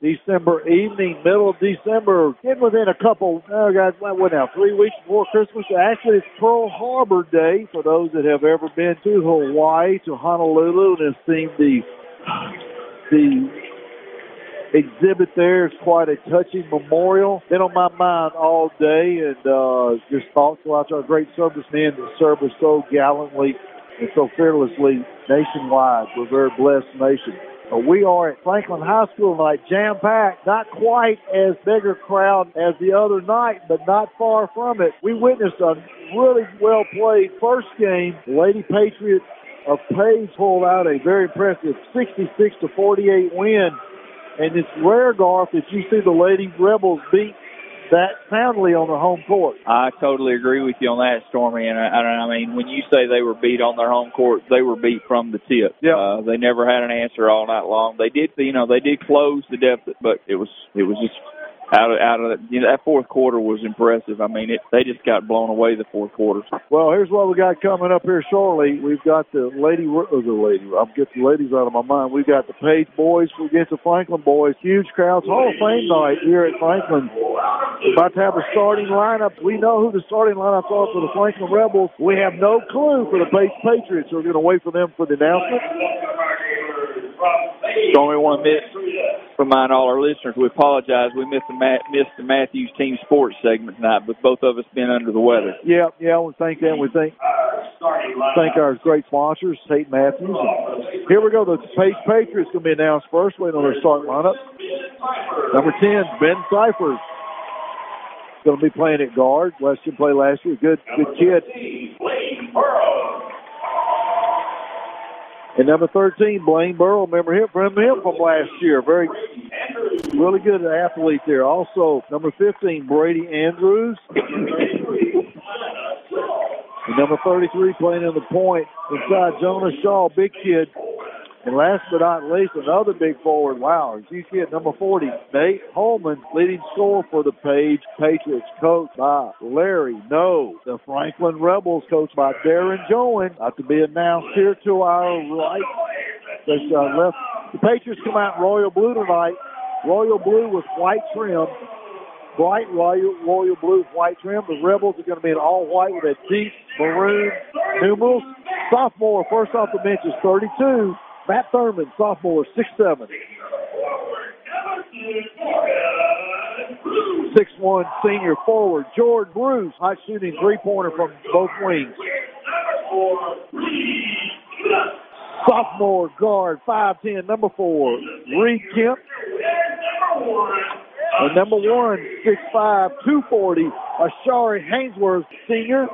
December evening, middle of December, getting within a couple, oh guys, what now, three weeks before Christmas. Actually, it's Pearl Harbor Day for those that have ever been to Hawaii, to Honolulu, and have seen the, the exhibit there is quite a touching memorial. Been on my mind all day, and uh, just thoughts go out to our great servicemen that serve us so gallantly and so fearlessly nationwide. We're a very blessed nation. But we are at Franklin High School tonight, jam packed. Not quite as big a crowd as the other night, but not far from it. We witnessed a really well played first game. The Lady Patriots of Page pulled out a very impressive 66 to 48 win. And it's rare, Garth, that you see the Lady Rebels beat that soundly on their home court. I totally agree with you on that, Stormy. And I, I mean, when you say they were beat on their home court, they were beat from the tip. Yeah. Uh, they never had an answer all night long. They did, you know, they did close the deficit, but it was it was just out of out of you know, that fourth quarter was impressive. I mean, it they just got blown away the fourth quarter. Well, here's what we got coming up here shortly. We've got the lady, oh, the lady. I'm getting the ladies out of my mind. We've got the Page boys against the Franklin boys. Huge crowds, Hall of Fame night here at Franklin. About to have a starting lineup. We know who the starting lineups are for the Franklin Rebels. We have no clue for the Page Patriots. We're going to wait for them for the announcement. Stormy, want to miss remind all our listeners we apologize. We missed the missed the Matthews team sports segment tonight, but both of us been under the weather. Yeah, yeah. We thank them. We thank thank our great sponsors, St. Matthews. Here we go. The Page Patriots going to be announced first. Waiting on their start lineup. Number ten, Ben Cyphers. Going to be playing at guard. Weston played last year. Good, good kid. And number 13, Blaine Burrow. Remember him from him from last year. Very, really good athlete there. Also, number 15, Brady Andrews. and number 33, playing in the point inside Jonas Shaw, big kid. And last but not least, another big forward. Wow, see at number 40, Nate Holman, leading scorer for the Page Patriots, coached by Larry No. The Franklin Rebels, coached by Darren Joen, about to be announced here to our right. This, uh, left. The Patriots come out royal blue tonight. Royal blue with white trim. Bright royal, royal blue white trim. The Rebels are going to be in all white with a deep maroon numerals. Sophomore, first off the bench is 32. Matt Thurman, sophomore, six seven. Six one senior forward. Jordan Bruce, high shooting three pointer from both wings. Sophomore guard, 5'10, number four, Reed Kemp. And number one, 6'5, 240, Ashari Haynesworth, senior.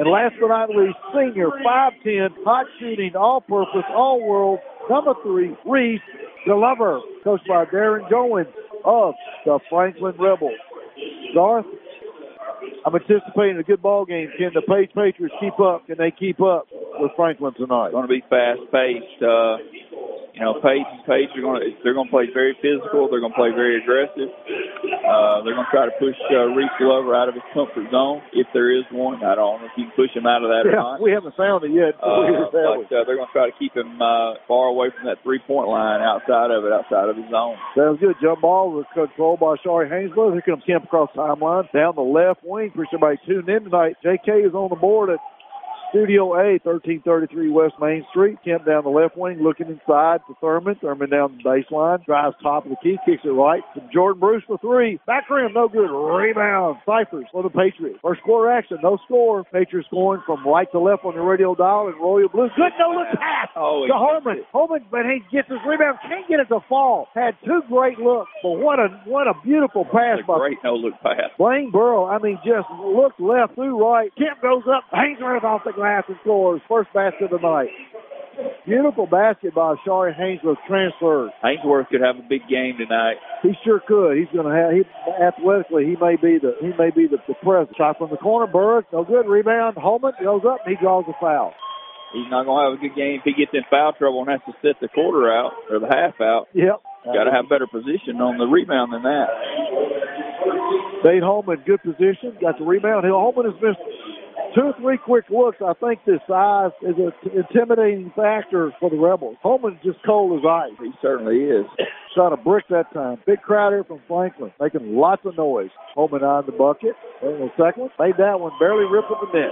And last but not least, senior, 5'10, hot shooting, all purpose, all world, number three, Reese Glover, coached by Darren Goins of the Franklin Rebels. Garth, I'm anticipating a good ball game. Can the Page Patriots keep up? Can they keep up with Franklin tonight? It's Going to be fast paced. Uh, you know, Page and Page are going to they're going to play very physical. They're going to play very aggressive. Uh, they're going to try to push uh, Reese Glover out of his comfort zone if there is one. I don't know if you can push him out of that yeah, or not. We haven't found it yet. Uh, but uh, they're going to try to keep him uh, far away from that three point line, outside of it, outside of his zone. Sounds good. Jump ball was controlled by Shari Haynesworth. Here comes Kemp across the timeline down the left wing. Appreciate everybody tuning in tonight. JK is on the board at Studio A, 1333 West Main Street. Kemp down the left wing, looking inside to Thurman. Thurman down the baseline, drives top of the key, kicks it right to Jordan Bruce for three. Back rim, no good. Rebound. Cyphers for the Patriots. First quarter action, no score. Patriots scoring from right to left on the radio dial in Royal Blue. Good no look pass oh, to Harmon. Harmon, but he gets his rebound, can't get it to fall. Had two great looks, but what a what a beautiful pass by great no look pass. Blaine Burrow. I mean, just looked left through right. Kemp goes up, hangs right off the glass and scores. First basket of the night. Beautiful basket by Shari Haynesworth transfer. Haynesworth could have a big game tonight. He sure could. He's going to have. He athletically, he may be the he may be the, the present. Shot from the corner. Burke, no good. Rebound. Holman goes up. he draws a foul. He's not going to have a good game if he gets in foul trouble and has to sit the quarter out or the half out. Yep. Got to have better position on the rebound than that. Dade Holman, good position. Got the rebound. Holman has missed two or three quick looks. I think this size is an intimidating factor for the Rebels. Holman's just cold as ice. He certainly is. Shot a brick that time. Big crowd here from Franklin, making lots of noise. Holman on the bucket. Second made that one barely rip at the net.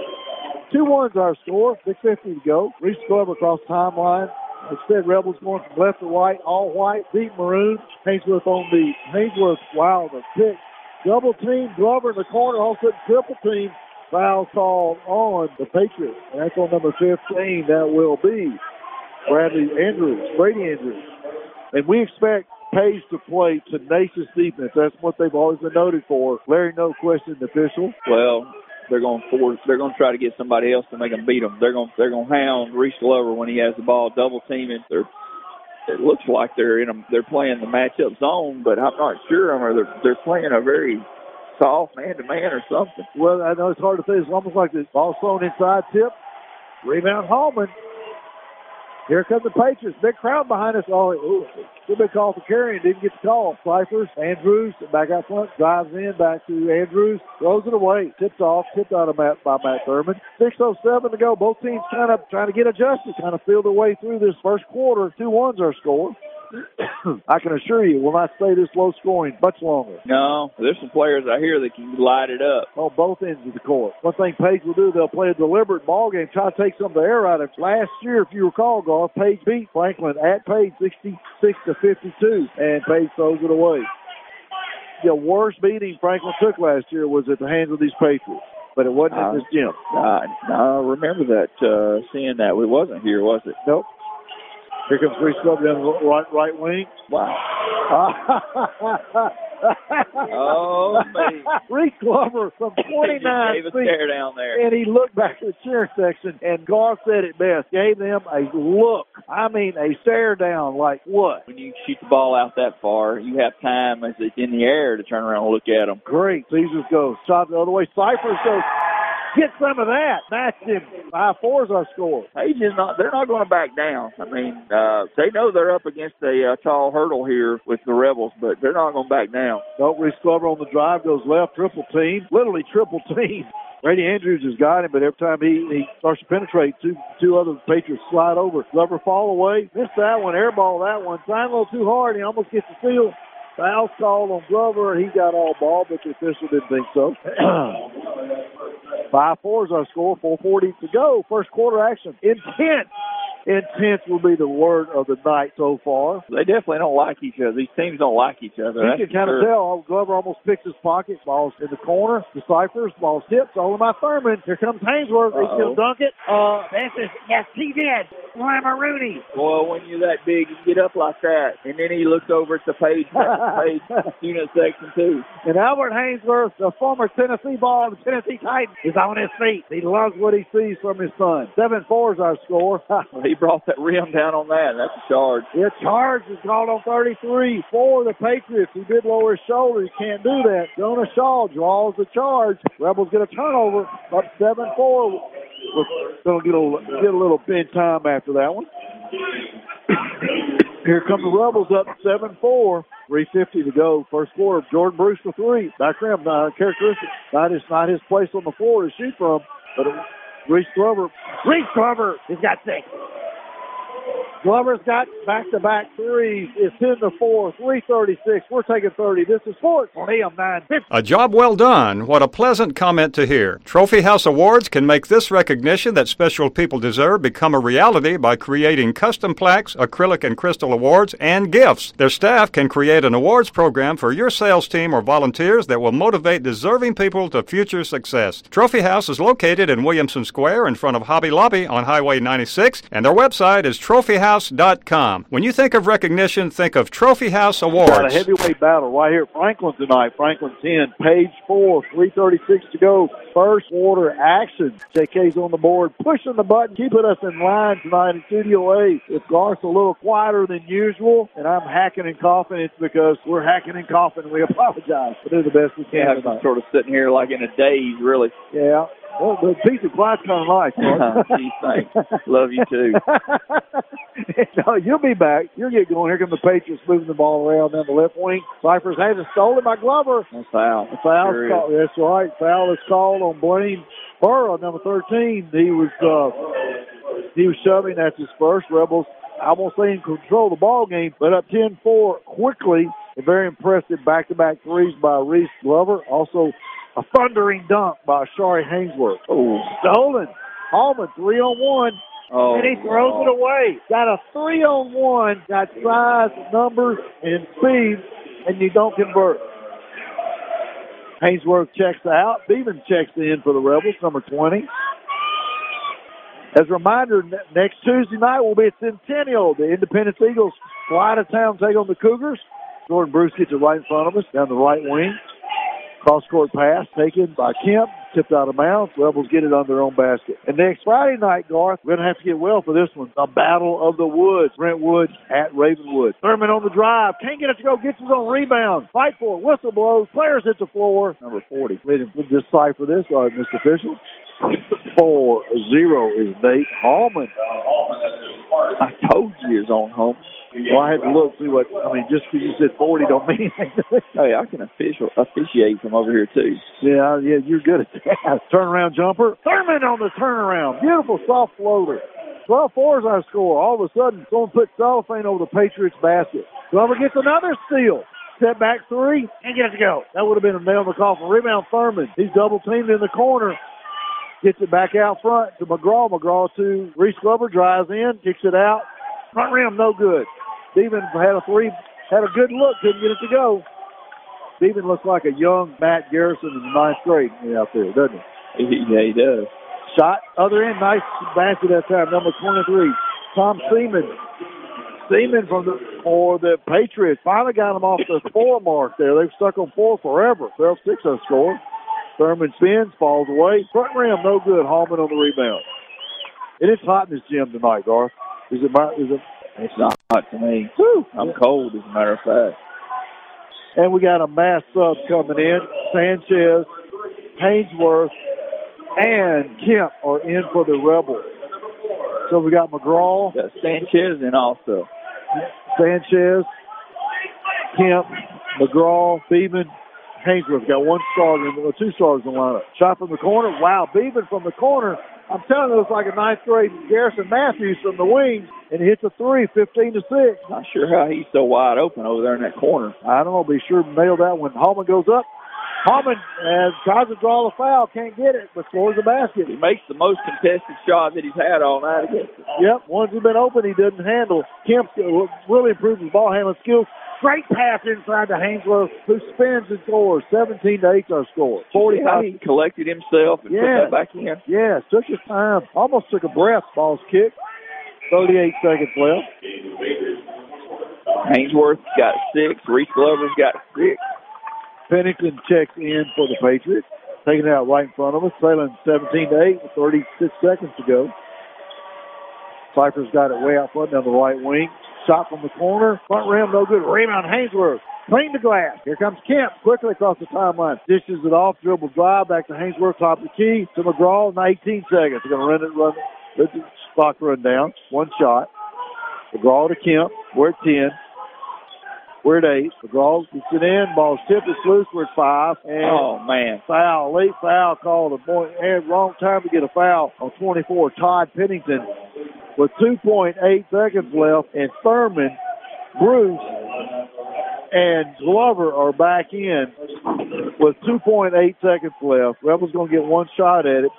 Two ones our score. 6.50 to go. Reese Glover across timeline. Instead, Rebels going from left to right, all white, deep maroon. Haynesworth on the Haynesworth. Wow, the pick. Double team. Glover in the corner. All of a sudden, triple team. Foul called on the Patriots. That's on number 15. That will be Bradley Andrews, Brady Andrews. And we expect Page to play tenacious defense. That's what they've always been noted for. Larry, no question, official. Well, they're going to force. They're going to try to get somebody else to make them beat them. They're going. They're going to hound Reese Glover when he has the ball, double teaming. They're. It looks like they're in a. They're playing the matchup zone, but I'm not sure. Or they're they're playing a very soft man to man or something. Well, I know it's hard to say. It's almost like the ball thrown inside tip. Rebound Hallman. Here come the Patriots. Big crowd behind us. Oh, ooh, should be called for carrying. Didn't get the call. Cyphers, Andrews, back out front, drives in, back to Andrews, throws it away. Tipped off, tipped out of Matt, by Matt Thurman. 6.07 to go. Both teams kind of trying to get adjusted, kind of feel their way through this first quarter. 2 1's our score. I can assure you, will not stay this low scoring much longer. No, there's some players out here that can light it up on both ends of the court. One thing Page will do, they'll play a deliberate ball game, try to take some of the air out of it. Last year, if you recall, Garth, Page beat Franklin at Page 66 to 52, and Page throws it away. The worst beating Franklin took last year was at the hands of these Patriots but it wasn't uh, at this gym. Uh, I remember that, uh, seeing that. It wasn't here, was it? Nope. Here comes Reese Glover down the right, right wing. Wow. oh, man. Reese Glover from 29 gave a stare down there. And he looked back to the cheer section, and Garth said it best. Gave them a look. I mean, a stare down like what? When you shoot the ball out that far, you have time as it's in the air to turn around and look at them. Great. Caesars goes. Shot the other way. Cyphers goes. Get some of that. Match him. Five fours our score. Page is not. They're not going to back down. I mean, uh, they know they're up against a uh, tall hurdle here with the Rebels, but they're not going to back down. Don't Reese Glover on the drive goes left, triple team, literally triple team. Brady Andrews has got him, but every time he, he starts to penetrate, two two other Patriots slide over. Glover fall away. Missed that one, airball that one. Trying a little too hard. He almost gets the steal. Foul called on Glover. He got all ball, but the official didn't think so. Five four is our score. 440 to go. First quarter action. Intense intense will be the word of the night so far. They definitely don't like each other. These teams don't like each other. You can kind sure. of tell. Glover almost picks his pocket. Ball's in the corner. Deciphers. Ball's tipped. All of my Thurman. Here comes Haynesworth. He's going to dunk it. Uh, this is, yes, he did. Lima Rooney. Well, when you're that big, you get up like that. And then he looks over at the page, page unit section two. And Albert Haynesworth, the former Tennessee ball of the Tennessee Titans, is on his feet. He loves what he sees from his son. 7-4 is our score. he brought that rim down on that. That's a charge. Yeah, charge is called on 33 for the Patriots. He did lower his shoulder. He can't do that. Jonah Shaw draws the charge. Rebels get a turnover. Up 7-4. We're going to get a, get a little big time after that one. Here come the Rebels up 7-4. 350 to go. First quarter. Jordan Bruce for three. Back rim, uh, characteristic. Not not his place on the floor to shoot from, but it, Reese Glover. Reese Glover has got six. Thank you. Glover's got back-to-back threes. It's 10 to 4, 336. We're taking 30. This is sports on AM 950. A job well done. What a pleasant comment to hear. Trophy House Awards can make this recognition that special people deserve become a reality by creating custom plaques, acrylic and crystal awards, and gifts. Their staff can create an awards program for your sales team or volunteers that will motivate deserving people to future success. Trophy House is located in Williamson Square in front of Hobby Lobby on Highway 96, and their website is trophyhouse trophyhouse.com. When you think of recognition, think of Trophy House Awards. Got a heavyweight battle right here at Franklin tonight. Franklin 10, page 4, 336 to go. First quarter action. JK's on the board, pushing the button, keeping us in line tonight in Studio A. If Garth's a little quieter than usual, and I'm hacking and coughing, it's because we're hacking and coughing. We apologize. We'll do the best we can. Yeah, I'm sort of sitting here like in a daze, really. Yeah. Well, the piece of glass kind of nice. Gee. Love you too. no, you'll be back. You'll get going. Here come the Patriots moving the ball around down the left wing. Cyphers has it stolen by Glover. That's foul. The foul sure called. That's right. Foul is called on Blaine Burrow, number 13. He was uh, he was shoving. That's his first. Rebels I won't say in control of the ball game, but up 10-4 quickly. A very impressive back-to-back threes by Reese Glover. Also a thundering dunk by Shari Haynesworth. Oh, stolen. Hallman three on one. Oh, and he throws it away. Got a three on one, got size, numbers, and speed, and you don't convert. Haynesworth checks out. Beeman checks in for the Rebels, number 20. As a reminder, next Tuesday night will be at Centennial. The Independence Eagles fly to town, take on the Cougars. Jordan Bruce gets it right in front of us, down the right wing. Cross court pass taken by Kemp, tipped out of bounds. Rebels get it on their own basket. And next Friday night, Garth, we're going to have to get well for this one. The Battle of the Woods. Brentwood at Ravenwood. Thurman on the drive. Can't get it to go. Gets his own rebound. Fight for it. Whistle blows. Players hit the floor. Number 40. We'll decipher this, all right, Mr. Official. Four zero is Nate Hallman. I told you it's on home. Well, I had to look see what. I mean, just because you said forty don't mean anything. hey, I can official officiate from over here too. Yeah, yeah, you're good at that. Turnaround jumper. Thurman on the turnaround. Beautiful soft floater. 12-4 is our score. All of a sudden, someone put cellophane over the Patriots basket. Glover gets another steal. Step back three and get it to go. That would have been a nail in the coffin. Rebound Thurman. He's double teamed in the corner. Gets it back out front to McGraw. McGraw to Reese Glover drives in, kicks it out. Front rim, no good. Steven had a three, had a good look, couldn't get it to go. Steven looks like a young Matt Garrison in the ninth grade out there, doesn't he? Yeah, he does. Shot, other end, nice basket that time, number 23. Tom Seaman. Seaman from the, for the Patriots. Finally got him off the four mark there. They've stuck on four forever. 12-6 on score. Thurman spins, falls away. Front rim, no good. Hallman on the rebound. It is hot in this gym tonight, Garth. Is it? Is it? It's not hot to me. I'm cold, as a matter of fact. And we got a mass sub coming in. Sanchez, Haynesworth, and Kemp are in for the Rebels. So we got McGraw. Got Sanchez in also. Sanchez, Kemp, McGraw, Beeman, Haynesworth got one star, or two stars in the lineup. Shot from the corner. Wow, Beeman from the corner. I'm telling you, it's like a ninth grade Garrison Matthews from the wing, and he hits a three, 15 to 6. Not sure how he's so wide open over there in that corner. I don't know. Be sure to nail that when Hallman goes up. Hallman uh, tries to draw the foul, can't get it, but scores the basket. He makes the most contested shot that he's had all night against it. Yep, ones have been open, he doesn't handle. Kemp really improved his ball handling skills. Great pass inside to Haynesworth, who spins and scores. 17 to 8 our score. 40 how he collected himself and yeah. put that back in. Yeah, took his time. Almost took a breath. Ball's kick. 38 seconds left. Haynesworth got six. Reese Glover's got six. Pennington checks in for the Patriots. Taking it out right in front of us. Trailing 17 to 8 with 36 seconds to go. Cypher's got it way out front down the right wing. Shot from the corner. Front rim, no good. Rebound, Haynesworth. Clean the glass. Here comes Kemp quickly across the timeline. Dishes it off. Dribble drive back to Haynesworth. Top of the key to McGraw. 19 seconds. They're going to run it, run it. The clock run down. One shot. McGraw to Kemp. We're at 10. We're at 8. McGraw gets it in. Ball's tipped. It's loose. We're at 5. And oh, man. Foul. Late foul called. A boy, and wrong time to get a foul on 24. Todd Pennington with 2.8 seconds left, and Thurman, Bruce, and Glover are back in with 2.8 seconds left. Rebels going to get one shot at it.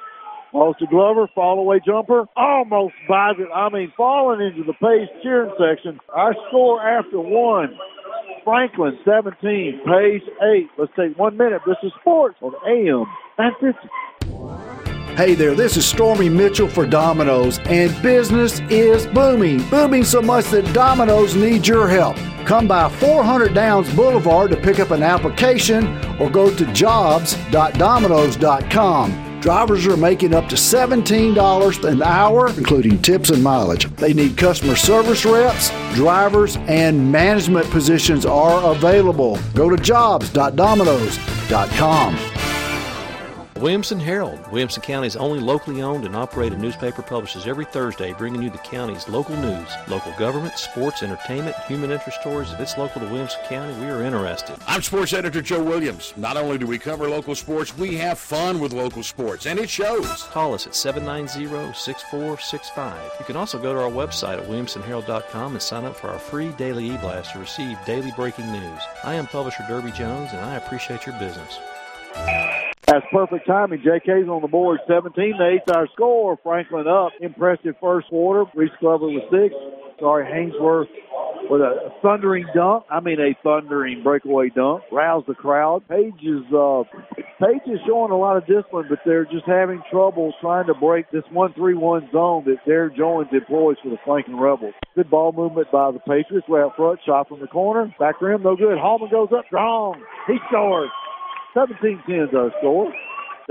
Falls to Glover, fall away jumper, almost buys it. I mean, falling into the Page cheering section. Our score after one. Franklin 17, Page 8. Let's take one minute. This is sports on AM 950. Hey there, this is Stormy Mitchell for Domino's, and business is booming. Booming so much that Domino's needs your help. Come by 400 Downs Boulevard to pick up an application or go to jobs.domino's.com. Drivers are making up to $17 an hour, including tips and mileage. They need customer service reps, drivers, and management positions are available. Go to jobs.domino's.com. Williamson Herald, Williamson County's only locally owned and operated newspaper, publishes every Thursday, bringing you the county's local news, local government, sports, entertainment, human interest stories. If it's local to Williamson County, we are interested. I'm Sports Editor Joe Williams. Not only do we cover local sports, we have fun with local sports, and it shows. Call us at 790-6465. You can also go to our website at williamsonherald.com and sign up for our free daily e-blast to receive daily breaking news. I am publisher Derby Jones, and I appreciate your business. That's perfect timing. JK's on the board, 17 to 8 our score. Franklin up. Impressive first quarter. Reese Glover with six. Sorry, Haynesworth with a thundering dunk. I mean, a thundering breakaway dunk. Roused the crowd. Page is, uh, Page is showing a lot of discipline, but they're just having trouble trying to break this 1-3-1 zone that Derek Jones employs for the flanking Rebels. Good ball movement by the Patriots. Way out front. Shot from the corner. Back rim, no good. Hallman goes up strong. He scores. 17-10 our score.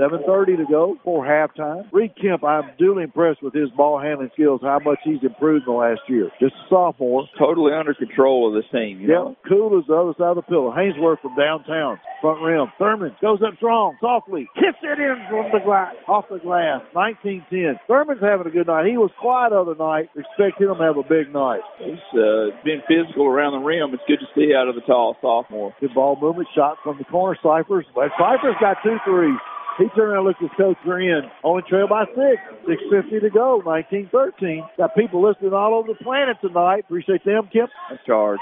7.30 to go for halftime. Reed Kemp, I'm duly impressed with his ball handling skills, how much he's improved in the last year. Just a sophomore. Totally under control of the team. You yeah, know? cool as the other side of the pillow. Haynesworth from downtown. Front rim. Thurman goes up strong, softly. Tips it in from the glass, off the glass. 19-10. Thurman's having a good night. He was quiet the other night. Expect him to have a big night. He's uh, been physical around the rim. It's good to see out of the tall sophomore. Good ball movement. Shot from the corner. Cyphers. But Cyphers got two threes. He turned around and looked at his coach. We're in. Only trail by six. 6.50 to go. 19-13. Got people listening all over the planet tonight. Appreciate them, Kemp. A charge.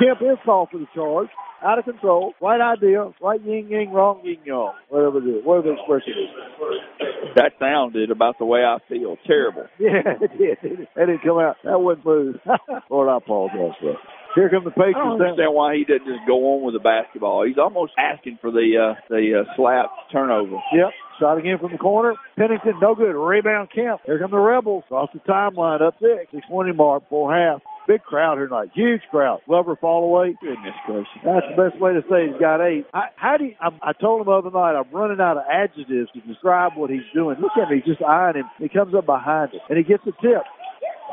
Kemp is called for the charge. Out of control. Right idea. Right yin yang, wrong yin yang. Whatever it is. Whatever the expression is. That sounded about the way I feel. Terrible. Yeah, it did. It didn't come out. That wasn't smooth. Lord, I apologize for that. Here come the Patriots. I don't understand why he doesn't just go on with the basketball. He's almost asking for the uh, the uh, slap turnover. Yep. Shot again from the corner. Pennington, no good. Rebound Kemp. Here come the Rebels. Off the timeline, up six. 620 mark, full half. Big crowd here tonight. Huge crowd. Glover fall away. Goodness gracious. That's the best way to say he's got eight. I, how do you, I, I told him the other night, I'm running out of adjectives to describe what he's doing. Look at me, just eyeing him. He comes up behind him, and he gets a tip.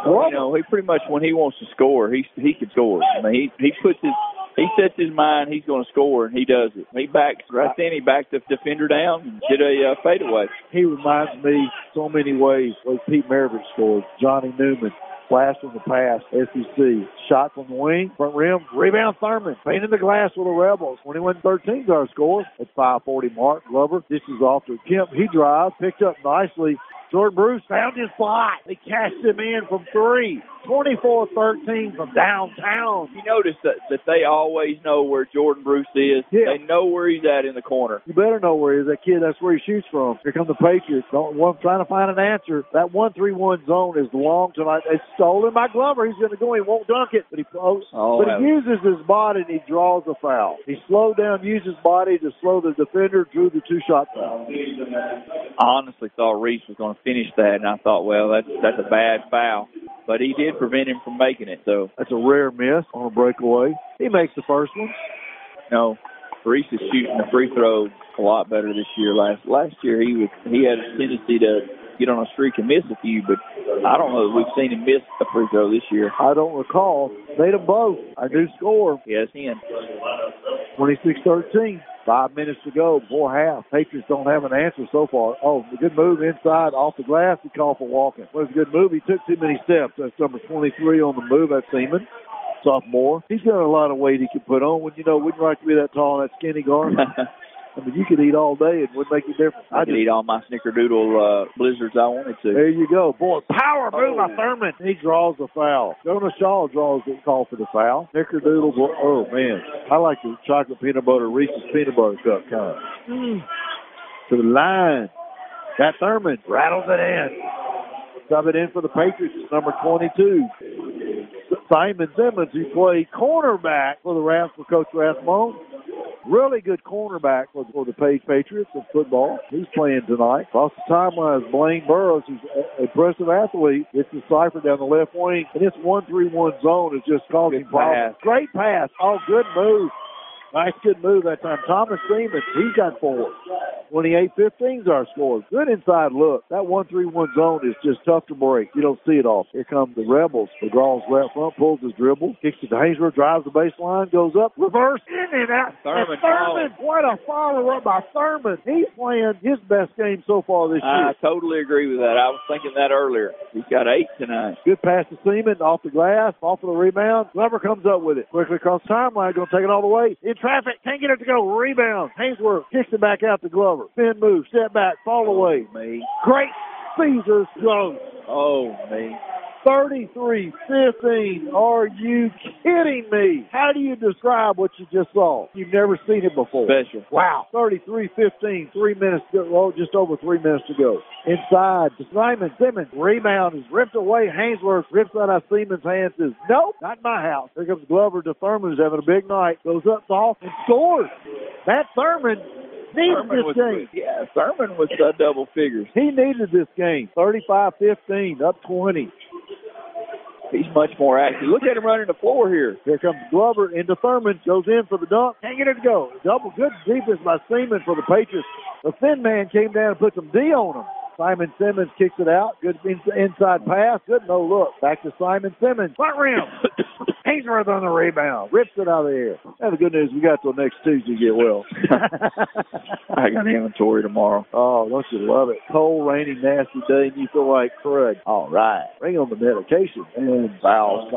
Well, you know, he pretty much when he wants to score, he he can score. I mean, he he puts his he sets his mind he's going to score and he does it. He backs right then. He backed the defender down and did a uh, fadeaway. He reminds me so many ways like Pete Maravich scored. Johnny Newman. Flash from the pass, SEC. Shot from the wing, front rim, rebound Thurman. Painting the glass with the Rebels. 21-13 is our score at 540 mark. Glover dishes off to Kemp. He drives, picked up nicely. Jordan Bruce found his spot. They cashed him in from three. 24-13 from downtown. You notice that, that they always know where Jordan Bruce is. Yeah. They know where he's at in the corner. You better know where he is. That kid, that's where he shoots from. Here come the Patriots. Don't, I'm trying to find an answer. That 1-3-1 zone is long tonight. It's stolen by Glover. He's going to go. He won't dunk it, but he floats. Oh, but he uses his body and he draws a foul. He slowed down, used his body to slow the defender, drew the two-shot foul. I honestly thought Reese was going to finish that, and I thought, well, that's that's a bad foul. But he did prevent him from making it. So that's a rare miss on a breakaway. He makes the first one. No, Reese is shooting the free throw a lot better this year. Last last year he was he had a tendency to get on a streak and miss a few, but I don't know that we've seen him miss a free throw this year. I don't recall. Made them both. I do score. Yes, him. 26-13. Five minutes to go before half. Patriots don't have an answer so far. Oh, good move inside off the glass. He called for walking. Was a good move. He took too many steps. That's number 23 on the move. That's Seaman. Sophomore. He's got a lot of weight he can put on. When you know, wouldn't like to be that tall and that skinny guard. I mean, you could eat all day and it would make a difference. I, I could just, eat all my snickerdoodle uh, blizzards I wanted to. There you go. Boy, power move oh. by Thurman. He draws the foul. Jonah Shaw draws the call for the foul. Snickerdoodle, oh, man. I like the chocolate peanut butter, Reese's peanut butter cup kind. Mm. To the line. That Thurman. Rattles it in. Sub it in for the Patriots. Number 22. Simon Simmons, who played cornerback for the Rams for Coach Rathbone. Really good cornerback for, for the Page Patriots of football. He's playing tonight. Across the timeline is Blaine Burrows, who's an impressive athlete. It's the cipher down the left wing, and this one-three-one zone is just causing problems. Great pass. Oh, good move. Nice, good move that time. Thomas Seaman, he got four. 28-15 is our score. Good inside look. That 1-3-1 zone is just tough to break. You don't see it off. Here come the Rebels. McGraw's left front, pulls his dribble, kicks it to Haynesworth, drives the baseline, goes up, reverse, in and out. Thurman. Thurman, what a follow-up by Thurman. He's playing his best game so far this year. I totally agree with that. I was thinking that earlier. He's got eight tonight. Good pass to Seaman off the glass, off of the rebound. Glover comes up with it. Quickly across the timeline, going to take it all the way. In traffic, can't get it to go. Rebound. Haynesworth kicks it back out to Glover. Spin move, step back, fall away. Great Caesars goes. Oh, me. 33-15. Are you kidding me? How do you describe what you just saw? You've never seen it before. Special. Wow. 33-15. Three minutes to go. Oh, just over three minutes to go. Inside Simon Simmons. Rebound is ripped away. Haynesworth rips out of Siemens' hands. Says, nope, not in my house. Here comes Glover to Thurman, who's having a big night. Goes up soft and scores. That Thurman needs Thurman this was, game. yeah, Thurman was uh, double figures. He needed this game. 35-15, up 20. He's much more active. Look at him running the floor here. Here comes Glover into Thurman. Goes in for the dunk. Can't get it to go. Double good defense by Seaman for the Patriots. The thin man came down and put some D on him. Simon Simmons kicks it out. Good inside pass. Good no look. Back to Simon Simmons. Front rim. Haynesworth on the rebound. Rips it out of the air. And the good news, we got till next Tuesday to get well. I got inventory tomorrow. Oh, don't you love it? Cold, rainy, nasty day, and you feel like crud. All right. Bring on the medication. And fouls.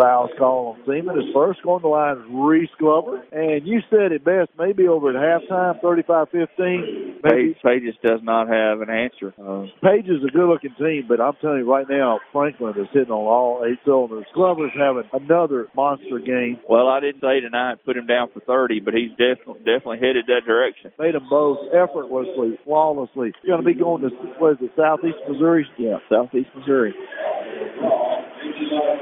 Fouls call on Seaman. His first going to the line is Reese Glover. And you said it best, maybe over at halftime, 35-15. Maybe Page, Pages does not have an answer. Uh, Page is a good-looking team, but I'm telling you right now, Franklin is hitting on all eight cylinders. Glover's having another monster game. well, I didn't say tonight put him down for 30, but he's definitely definitely headed that direction. Made them both effortlessly, flawlessly. Going to be going to what is it, Southeast Missouri? Yeah, Southeast Missouri.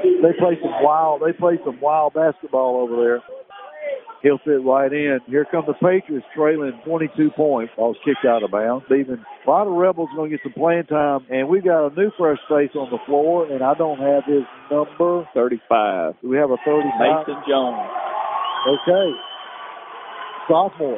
They play some wild. They play some wild basketball over there. He'll fit right in. Here come the Patriots trailing 22 points. Ball's kicked out of bounds. Even a lot of Rebels going to get some playing time, and we've got a new fresh face on the floor, and I don't have his number. 35. We have a 35? Mason Jones. Okay. Sophomore.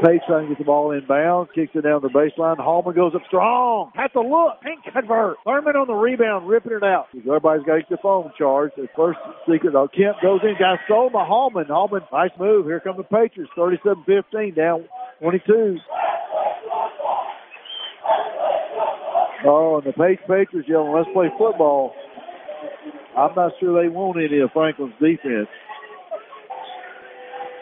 Page trying get the ball in bounds, kicks it down the baseline. Hallman goes up strong. Has to look. Can't convert. Thurman on the rebound, ripping it out. Everybody's got to get their phone charged. The first secret, oh, Kemp goes in, got stolen by Hallman. Hallman, nice move. Here come the Patriots, 37-15, down 22. Oh, and the Page Patriots yelling, let's play football. I'm not sure they want any of Franklin's defense.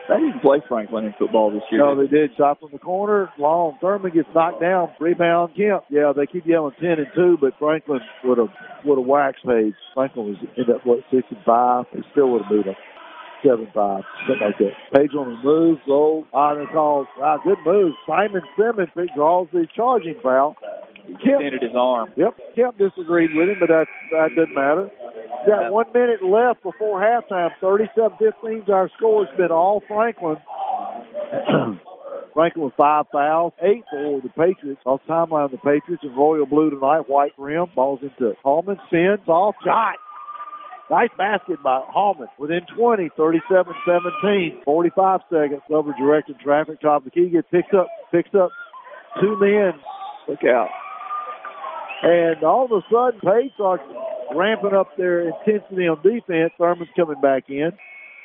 They didn't play Franklin in football this year. No, they did. Shot from the corner. Long. Thurman gets knocked down. Rebound. Kemp. Yeah, they keep yelling 10 and 2, but Franklin would have would have waxed Page. Franklin was ended up, what, 6 and 5. They still would have beat him. 7 5, something like that. Page on the move, roll, honor calls. Wow, good move. Simon Simmons draws the charging foul. Kemp, extended his arm. Yep, Kemp disagreed with him, but that that doesn't matter. Got one minute left before halftime. 37-15 is our score. It's been all Franklin. Franklin with five fouls, eight for the Patriots. Off timeline of the Patriots in royal blue tonight, white rim. Balls into Hallman, spins off, shot. Nice basket by Hallman. Within 20, 37-17, 45 seconds. Glover directed traffic. Top of the key gets picked up, picks up two men. Look out. And all of a sudden, starts ramping up their intensity on defense. Thurman's coming back in.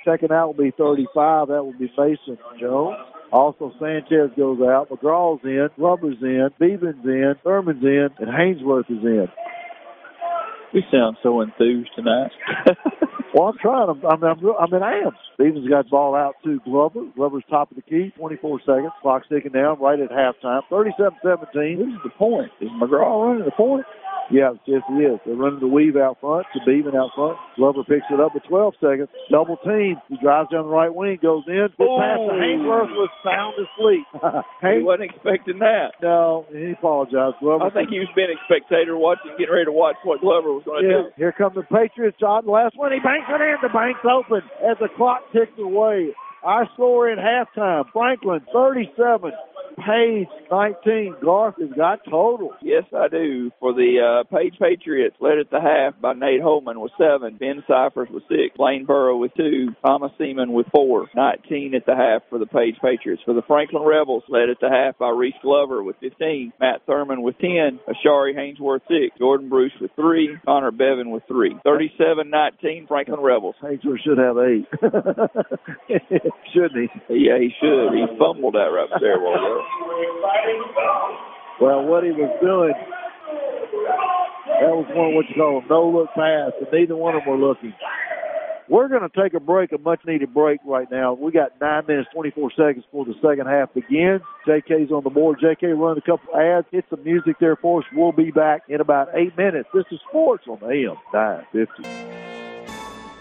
Checking out will be 35. That will be Mason Jones. Also, Sanchez goes out. McGraw's in. Glover's in. Beevan's in. Thurman's in. And Haynesworth is in. We sound so enthused tonight. Well, I'm trying. I'm, I'm, I'm, I mean, I am. Stevens got ball out to Glover. Glover's top of the key. 24 seconds. Clock ticking down right at halftime. 37-17. Who's the point? Is McGraw running the point? Yeah, yes, he is. They're running the weave out front to Beeman out front. Glover picks it up with 12 seconds. Double team. He drives down the right wing, goes in. Good pass to Oh. Haynesworth was sound asleep. He wasn't expecting that. no, he apologized. Glover. I think he was being a spectator watching, getting ready to watch what Glover was going to Yeah, do. here come the Patriots. Shot the last one. He banks it in. The bank's open as the clock ticks away. Our score at halftime, Franklin 37, Page 19. Garth has got total. Yes, I do. For the uh, Page Patriots, led at the half by Nate Holman with seven, Ben Cyphers with six, Blaine Burrow with two, Thomas Seaman with four. 19 at the half for the Page Patriots. For the Franklin Rebels, led at the half by Reese Glover with 15, Matt Thurman with 10, Ashari Haynesworth six, Jordan Bruce with three, Connor Bevan with three. 37-19 Franklin Rebels. Haynesworth should have eight. Shouldn't he? Yeah, he should. He fumbled that right there. Well, what he was doing, that was one of what you call a no-look pass, and neither one of them were looking. We're going to take a break, a much needed break right now. We got nine minutes, 24 seconds before the second half begins. JK's on the board. JK run a couple ads, hit some music there for us. We'll be back in about eight minutes. This is Sports on AM 950.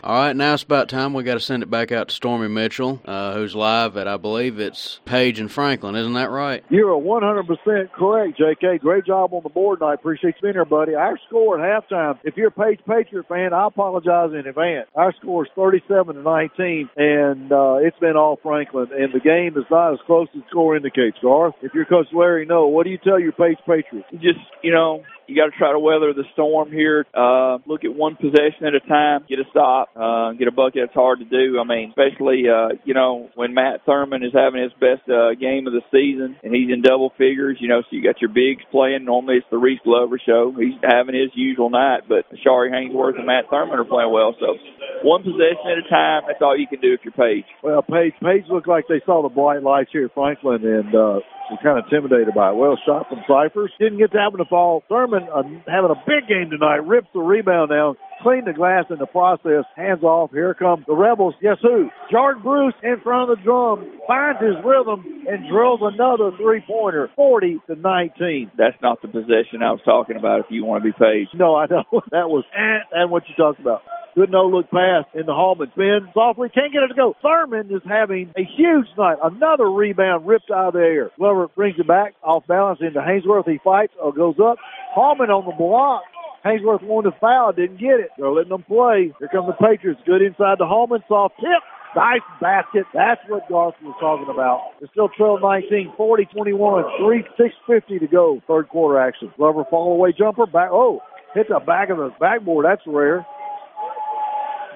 All right, now it's about time we got to send it back out to Stormy Mitchell, uh, who's live at I believe it's Page and Franklin. Isn't that right? You're 100% correct, JK. Great job on the board, and I appreciate you being here, buddy. Our score at halftime, if you're a Page Patriot fan, I apologize in advance. Our score is 37 to 19, and uh, it's been all Franklin, and the game is not as close as the score indicates. Garth, if you're Coach Larry, no. What do you tell your Page Patriots? Just you know, you got to try to weather the storm here. Uh, look at one possession at a time, get a stop, uh, get a bucket. It's hard to do. I mean, especially, uh, you know, when Matt Thurman is having his best uh, game of the season and he's in double figures, you know, so you got your bigs playing. Normally it's the Reese Glover show. He's having his usual night, but Shari Haynesworth and Matt Thurman are playing well. So one possession at a time, that's all you can do if you're Page. Well, Page, Page looked like they saw the bright lights here at Franklin and, uh, were kind of intimidated by it. Well shot from Cyphers. Didn't get that one to fall. Thurman uh, having a big game tonight. Rips the rebound down. Cleaned the glass in the process. Hands off. Here come the Rebels. Guess who? Jordan Bruce in front of the drum. Finds his rhythm and drills another three-pointer. 40 to 19. That's not the possession I was talking about if you want to be Page. No, I know. That was and what you talked about. Good no look pass in the Hallman. Spin softly. Can't get it to go. Thurman is having a huge night. Another rebound ripped out of the air. Glover brings it back off balance into Haynesworth. He fights or goes up. Hallman on the block. Haynesworth wanted to foul. Didn't get it. They're letting them play. Here come the Patriots. Good inside the Hallman. Soft tip. Nice basket. That's what Garth was talking about. It's still trail 19, 40, 21, 3, 650 to go. Third quarter action. Glover fall away jumper. Back. Oh, hit the back of the backboard. That's rare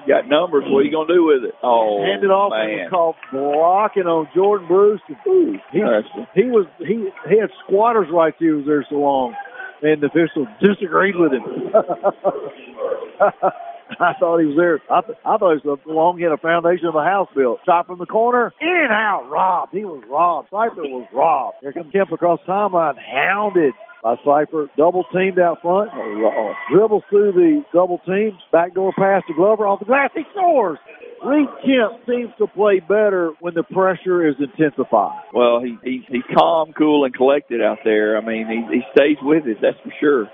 got numbers. What are you gonna do with it? Oh, handed off man. was called blocking on Jordan Bruce. Ooh, he, he was he he had squatters rights. He was there so long, and the official disagreed with him. I thought he was there. I, th- I thought he was long in a foundation of a house built. Shot from the corner, in and out, robbed. He was robbed. Cypher was robbed. Here comes Kemp across timeline, hounded by Cypher. Double teamed out front. Oh, uh, dribbles through the double team. Backdoor pass to Glover off the glass. He scores. Reed Kemp seems to play better when the pressure is intensified. Well, he, he's he's calm, cool, and collected out there. I mean, he, he stays with it. That's for sure.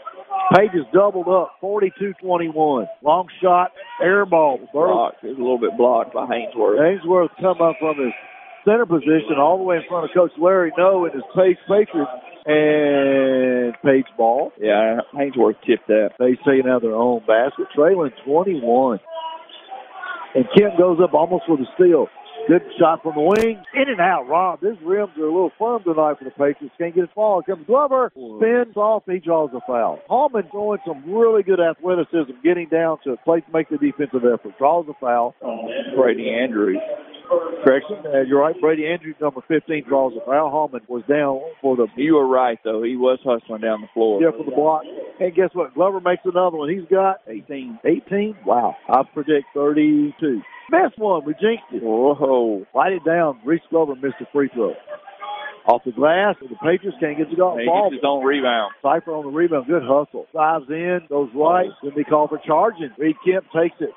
Page is doubled up, 42-21. Long shot, air ball. Blocked. It was a little bit blocked by Haynesworth. Haynesworth come up from his center position all the way in front of Coach Larry No and his Page Patriots and Page ball. Yeah, Haynesworth tipped that. They taking out their own basket, trailing 21. And Kemp goes up almost with a steal. Good shot from the wing. In and out. Rob, his rims are a little firm tonight for the Patriots. Can't get it fall. Here comes Glover. Spins off. He draws a foul. Hallman throwing some really good athleticism, getting down to play to make the defensive effort. Draws a foul. Brady Andrews. Correction. Uh, you're right. Brady Andrews, number 15, draws a foul. Hallman was down for the. You were right, though. He was hustling down the floor. Yeah, for the block. And guess what? Glover makes another one. He's got 18. 18? Wow. I predict 32. Best one. We jinxed it. Whoa. Light it down. Reese Glover missed a free throw. Off the glass, and the Patriots can't get the golf He ball. gets his own rebound. Cypher on the rebound. Good hustle. Dives in, goes right. Then they call for charging. Reed Kemp takes it.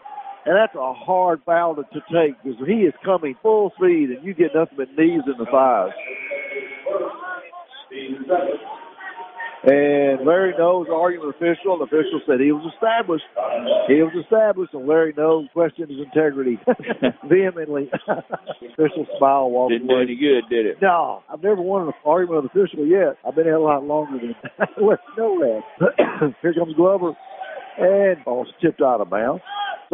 And that's a hard foul to, to take because he is coming full speed and you get nothing but knees in the thighs. And Larry knows arguing with official, and the official said he was established. He was established, and Larry knows questioned his integrity vehemently. official smile walked Didn't do any good, did it? No, I've never won an argument with official yet. I've been here a lot longer than let you know that. Here comes Glover, and ball's tipped out of bounds.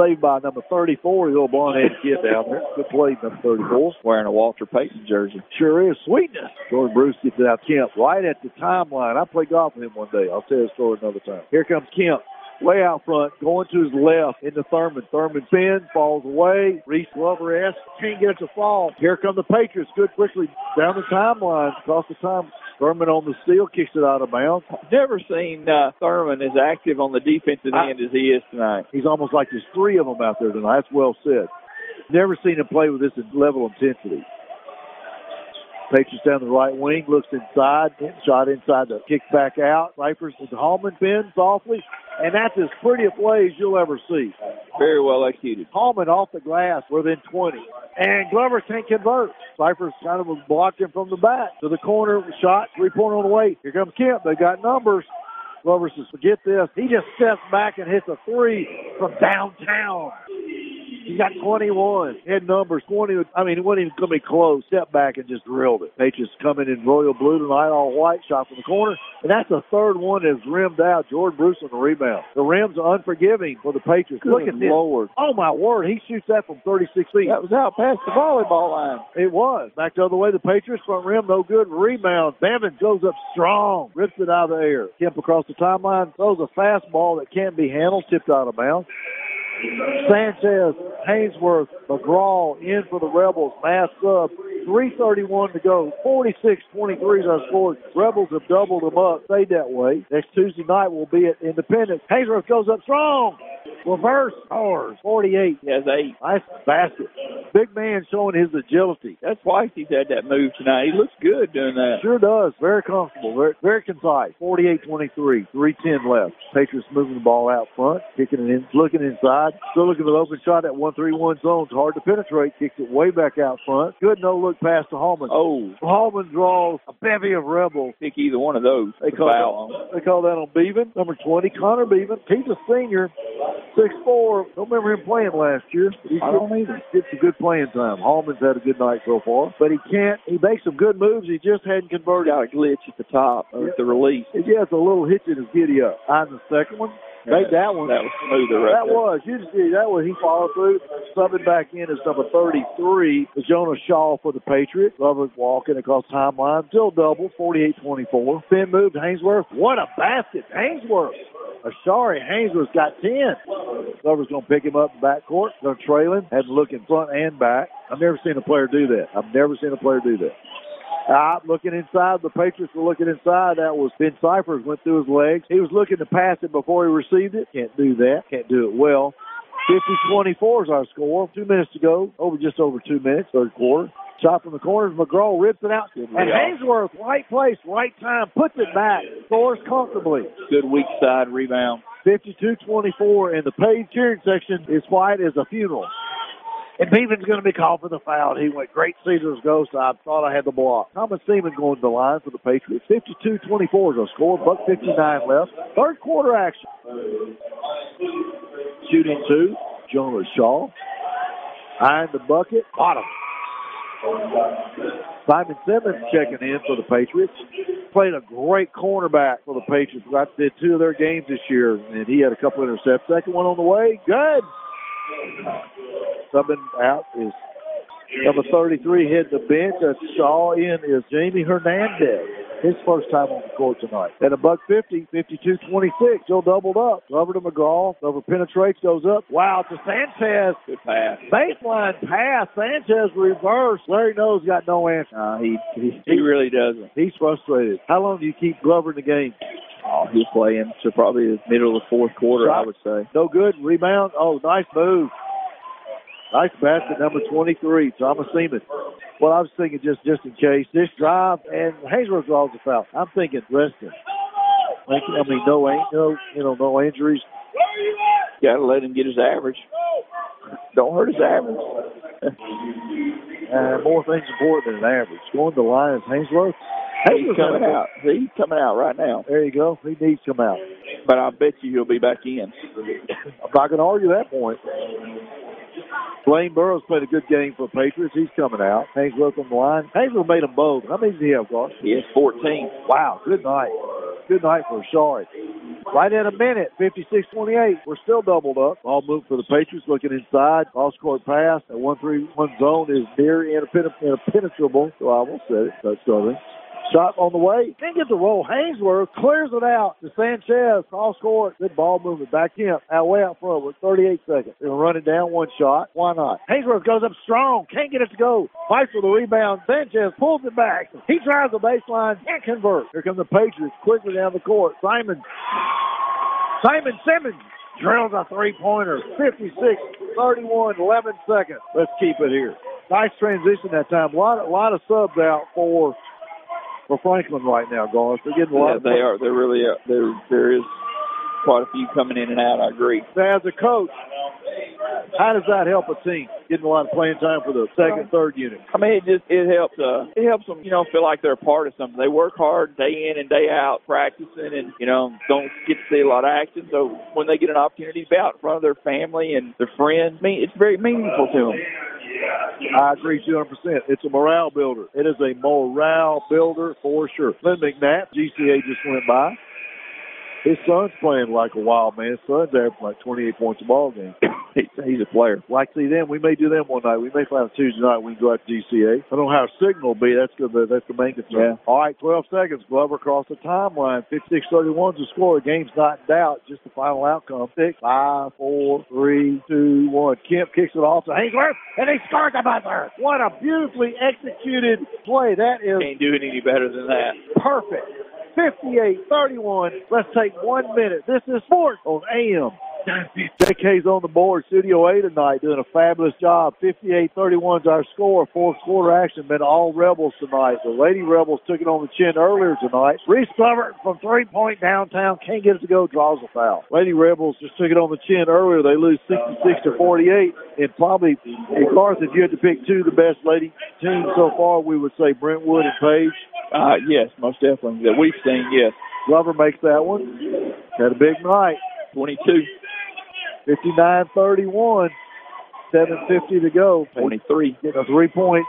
Saved by number 34, the little blonde-headed kid down there. Good play, number 34. Wearing a Walter Payton jersey. Sure is. Sweetness. Jordan Bruce gets it out Kemp right at the timeline. I played golf with him one day. I'll tell you a story another time. Here comes Kemp way out front, going to his left into Thurman. Thurman spins, falls away. Reese Glover S can't get it to fall. Here come the Patriots. Good quickly down the timeline, across the time. Thurman on the steal kicks it out of bounds. Never seen uh, Thurman as active on the defensive I- end as he is tonight. He's almost like there's three of them out there tonight. That's well said. Never seen him play with this level of intensity. Patriots down the right wing, looks inside, shot inside the kick back out. Cyphers with Hallman bends softly, and that's as pretty a play as you'll ever see. Very well executed. Hallman off the glass within 20. And Glover can't convert. Cypher's kind of blocked him from the back to the corner, shot, three point on the way. Here comes Kemp. They got numbers. Glover says, forget this. He just steps back and hits a three from downtown. He got 21. He had numbers 20. I mean, it wasn't even going to be close. Stepped back and just drilled it. Patriots coming in royal blue tonight, all white, shot from the corner. And that's the third one that's rimmed out. Jordan Bruce on the rebound. The rims are unforgiving for the Patriots. Look at this. Lord. Oh, my word. He shoots that from 36 feet. That was out past the volleyball line. It was. Back the other way, the Patriots front rim, no good. Rebound. Bevin goes up strong, rips it out of the air. Kemp across the timeline, throws a fastball that can't be handled, tipped out of bounds. Sanchez, Haynesworth, McGraw in for the Rebels. Mass sub. 3.31 to go. 46-23 is our score. Rebels have doubled them up. Stayed that way. Next Tuesday night will be at Independence. Haynesworth goes up strong. Reverse scores. 48. He has eight. Nice basket. Big man showing his agility. That's twice he's had that move tonight. He looks good doing that. Sure does. Very comfortable. Very, very concise. 48-23. 310 left. Patriots moving the ball out front. Kicking it in. Looking inside. Still looking for the open shot at 1-3-1 zone. It's hard to penetrate. Kicks it way back out front. Good no-look pass to Hallman. Oh, Hallman draws a bevy of rebels. pick either one of those. They call, that, they call that on Beaven. Number 20, Connor Beaven. He's a senior. six 6'4". Don't remember him playing last year. He's I don't either. Gets some good playing time. Hallman's had a good night so far. But he can't. He makes some good moves. He just hadn't converted. Got a glitch at the top of Yeah. the release. Yeah, it's a little hitch in his giddy up. On the second one, made that one. That was smoother right That there. was. You see that was he followed through. Subbing back in is number 33, Jonah Shaw for the Patriots. Glover walking across timeline. Still double, 48-24. Spin move to Haynesworth. What a basket. Haynesworth. Ashari Haynesworth's got 10. Glover's going to pick him up in backcourt. Going to trail him. Had to look in front and back. I've never seen a player do that. I've never seen a player do that. Ah, looking inside. The Patriots were looking inside. That was Ben Cyphers went through his legs. He was looking to pass it before he received it. Can't do that. Can't do it well. 50-24 is our score. Two minutes to go. Over just over two minutes, third quarter. Shot from the corners. McGraw rips it out. And Haynesworth, right place, right time, puts it back. Scores comfortably. Good weak side rebound. 52-24, and the paid cheering section is white as a funeral. And Beeman's going to be called for the foul. He went great Caesar's ghost. I thought I had the block. Thomas Seaman going to the line for the Patriots. 52-24 is our score. Buck 59 left. Third quarter action. Shooting two. Jonah Shaw. Eyeing the bucket. Bottom. Simon Simmons checking in for the Patriots. Played a great cornerback for the Patriots. I did two of their games this year, and he had a couple intercepts. Second one on the way. Good. Subbing out is number 33 hitting the bench. That's Shaw in is Jamie Hernandez. His first time on the court tonight. At a buck 50, 52-26. Still doubled up. Glover to McGraw. Glover penetrates, goes up. Wow, to Sanchez. Good pass. Baseline pass. Sanchez reverse. Larry knows got no answer. Uh, he, he he really doesn't. He's frustrated. How long do you keep Glover in the game? Oh, he's playing to probably the middle of the fourth quarter, I would say. No good. Rebound. Oh, nice move. Nice basket, number 23, Thomas Seaman. Well, I was thinking just just in case this drive and Haynesworth draws the foul. I'm thinking Reston. Thinking, I mean, no, ain't no, you know, no injuries. Got to let him get his average. Don't hurt his average. Uh, more things important than an average. Going to the line is Haynesworth. He's coming out. He's coming out right now. There you go. He needs to come out. But I bet you he'll be back in. I'm not going to argue that point. Blaine Burrows played a good game for the Patriots. He's coming out. Haynesworth on the line. Haynesworth made them both. How many did he have, Garth? He has 14. Wow, good night. Good night for Shard. Right at a minute, 56-28. We're still doubled up. Ball moved for the Patriots. Looking inside, cross court pass. That one-three-one zone is near impenetrable. So I will say it. That's. Shot on the way. Can't get the roll. Haynesworth clears it out to Sanchez. Cross court. Good ball movement. Back in. Out way out front with 38 seconds. They're it down one shot. Why not? Haynesworth goes up strong. Can't get it to go. Fights for the rebound. Sanchez pulls it back. He drives the baseline. Can't convert. Here come the Patriots quickly down the court. Simon. Simon Simmons drills a three-pointer. 56, 31, 11 seconds. Let's keep it here. Nice transition that time. A lot, a lot of subs out for for Franklin right now, Garth. They're getting a lot. Yeah, of they are. They're really. Uh, there. There is quite a few coming in and out. I agree. Now, as a coach, how does that help a team getting a lot of playing time for the second, third unit? I mean, it just it helps. Uh, it helps them, you know, feel like they're a part of something. They work hard day in and day out practicing, and you know, don't get to see a lot of action. So when they get an opportunity to be out in front of their family and their friends, I mean, it's very meaningful to them. I agree 200%. It's a morale builder. It is a morale builder for sure. Lynn McNabb, GCA just went by. His son's playing like a wild man. His son's averaging like 28 points a ball game. He's a player. Like see them, we may do them one night. We may find a Tuesday night. We can go out to GCA. I don't know how signal will be. That's good. That's the main concern. Yeah. All right, 12 seconds. Glover across the timeline. 56-31 is the score. The game's not in doubt. Just the final outcome. Six, five, four, three, two, one. Kemp kicks it off to Haynesworth, and he scores the buzzer. What a beautifully executed play. That is Can't do it any better than that. perfect. 58-31. Let's take one minute. This is sports on AM. JK's on the board. Studio A tonight doing a fabulous job. 58-31 is our score. Fourth quarter action been all Rebels tonight. The Lady Rebels took it on the chin earlier tonight. Reese Glover from three-point downtown. Can't get it to go. Draws a foul. Lady Rebels just took it on the chin earlier. They lose 66 to 48. And probably, in Garth, if you had to pick two of the best lady teams so far, we would say Brentwood and Page. Uh, yes, most definitely. That we've seen, yes. Glover makes that one. Had a big night. 22. 59-31. 7.50 to go. 23. Getting a three-point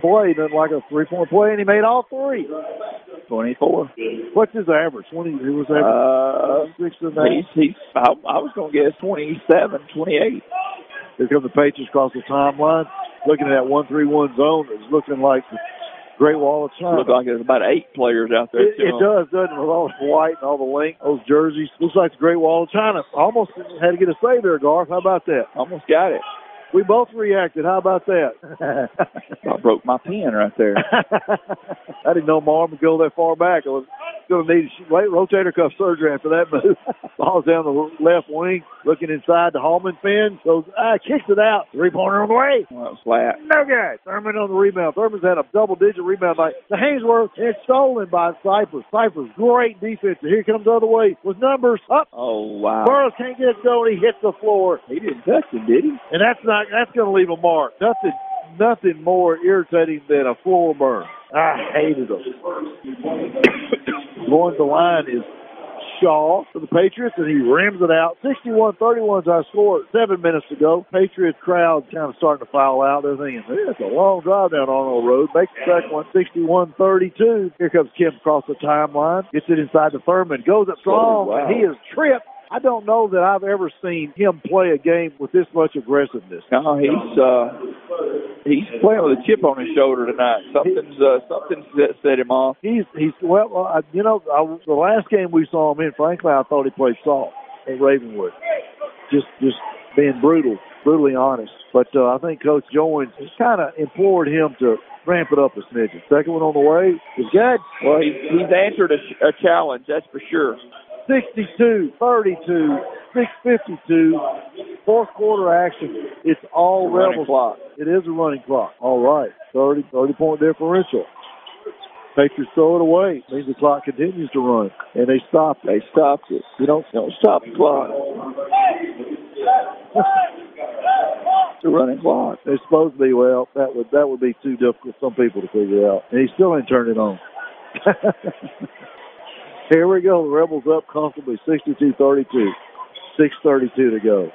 play. Doesn't like a three-point play, and he made all three. 24. What's his average? 20. He was Uh, average six and he's, eight. he's, I, I was going to guess 27, 28. Here come the Patriots across the timeline. Looking at that one-three-one zone, it's looking like Great Wall of China. Look like there's about eight players out there. It, it does, doesn't it? With all the white and all the link, those jerseys. Looks like the Great Wall of China. Almost had to get a save there, Garth. How about that? Almost got it. We both reacted. How about that? I broke my pen right there. I didn't know my arm would go that far back. I was going to need rotator cuff surgery after that move. Ball's down the left wing, looking inside the Hallman pin. Goes, ah, kicks it out. Three pointer on the way. Well, that was flat. No good. Thurman on the rebound. Thurman's had a double digit rebound night. The Haynesworth is stolen by Cyphers. Cyphers, great defense. Here comes the other way with numbers up. Oh, wow. Burroughs can't get it going. He hits the floor. He didn't touch him, did he? And that's not that's going to leave a mark. Nothing nothing more irritating than a floor burn. I hated them. Going the line is Shaw for the Patriots, and he rims it out. 61-31 is our score. Seven minutes to go. Patriots crowd kind of starting to file out. They're thinking, hey, it's a long drive down Arnold Road. Makes the second one. 61-32. Here comes Kim across the timeline. Gets it inside the Thurman. Goes up strong, wow. and he is tripped. I don't know that I've ever seen him play a game with this much aggressiveness. No, he's uh, he's playing with a chip on his shoulder tonight. Something's uh, something's set, set him off. He's he's well, uh, you know, I, the last game we saw him in, frankly, I thought he played soft at Ravenwood, just just being brutal, brutally honest. But uh, I think Coach Jones has kind of implored him to ramp it up a smidgen. Second one on the way is good. Well, he's he's answered a, a challenge, that's for sure. 62, 32, 652, fourth quarter action. It's all It's Rebels. clock. It is a running clock. All right. 30, 30 point differential. Patriots throw it away. Means the clock continues to run. And they stop it. They stopped it. You don't Don't stop the clock. It's a running clock. They're supposed to be well. That would that would be too difficult for some people to figure out. And he still ain't turned it on. Here we go. The Rebels up comfortably, 62-32. 6:32 to go.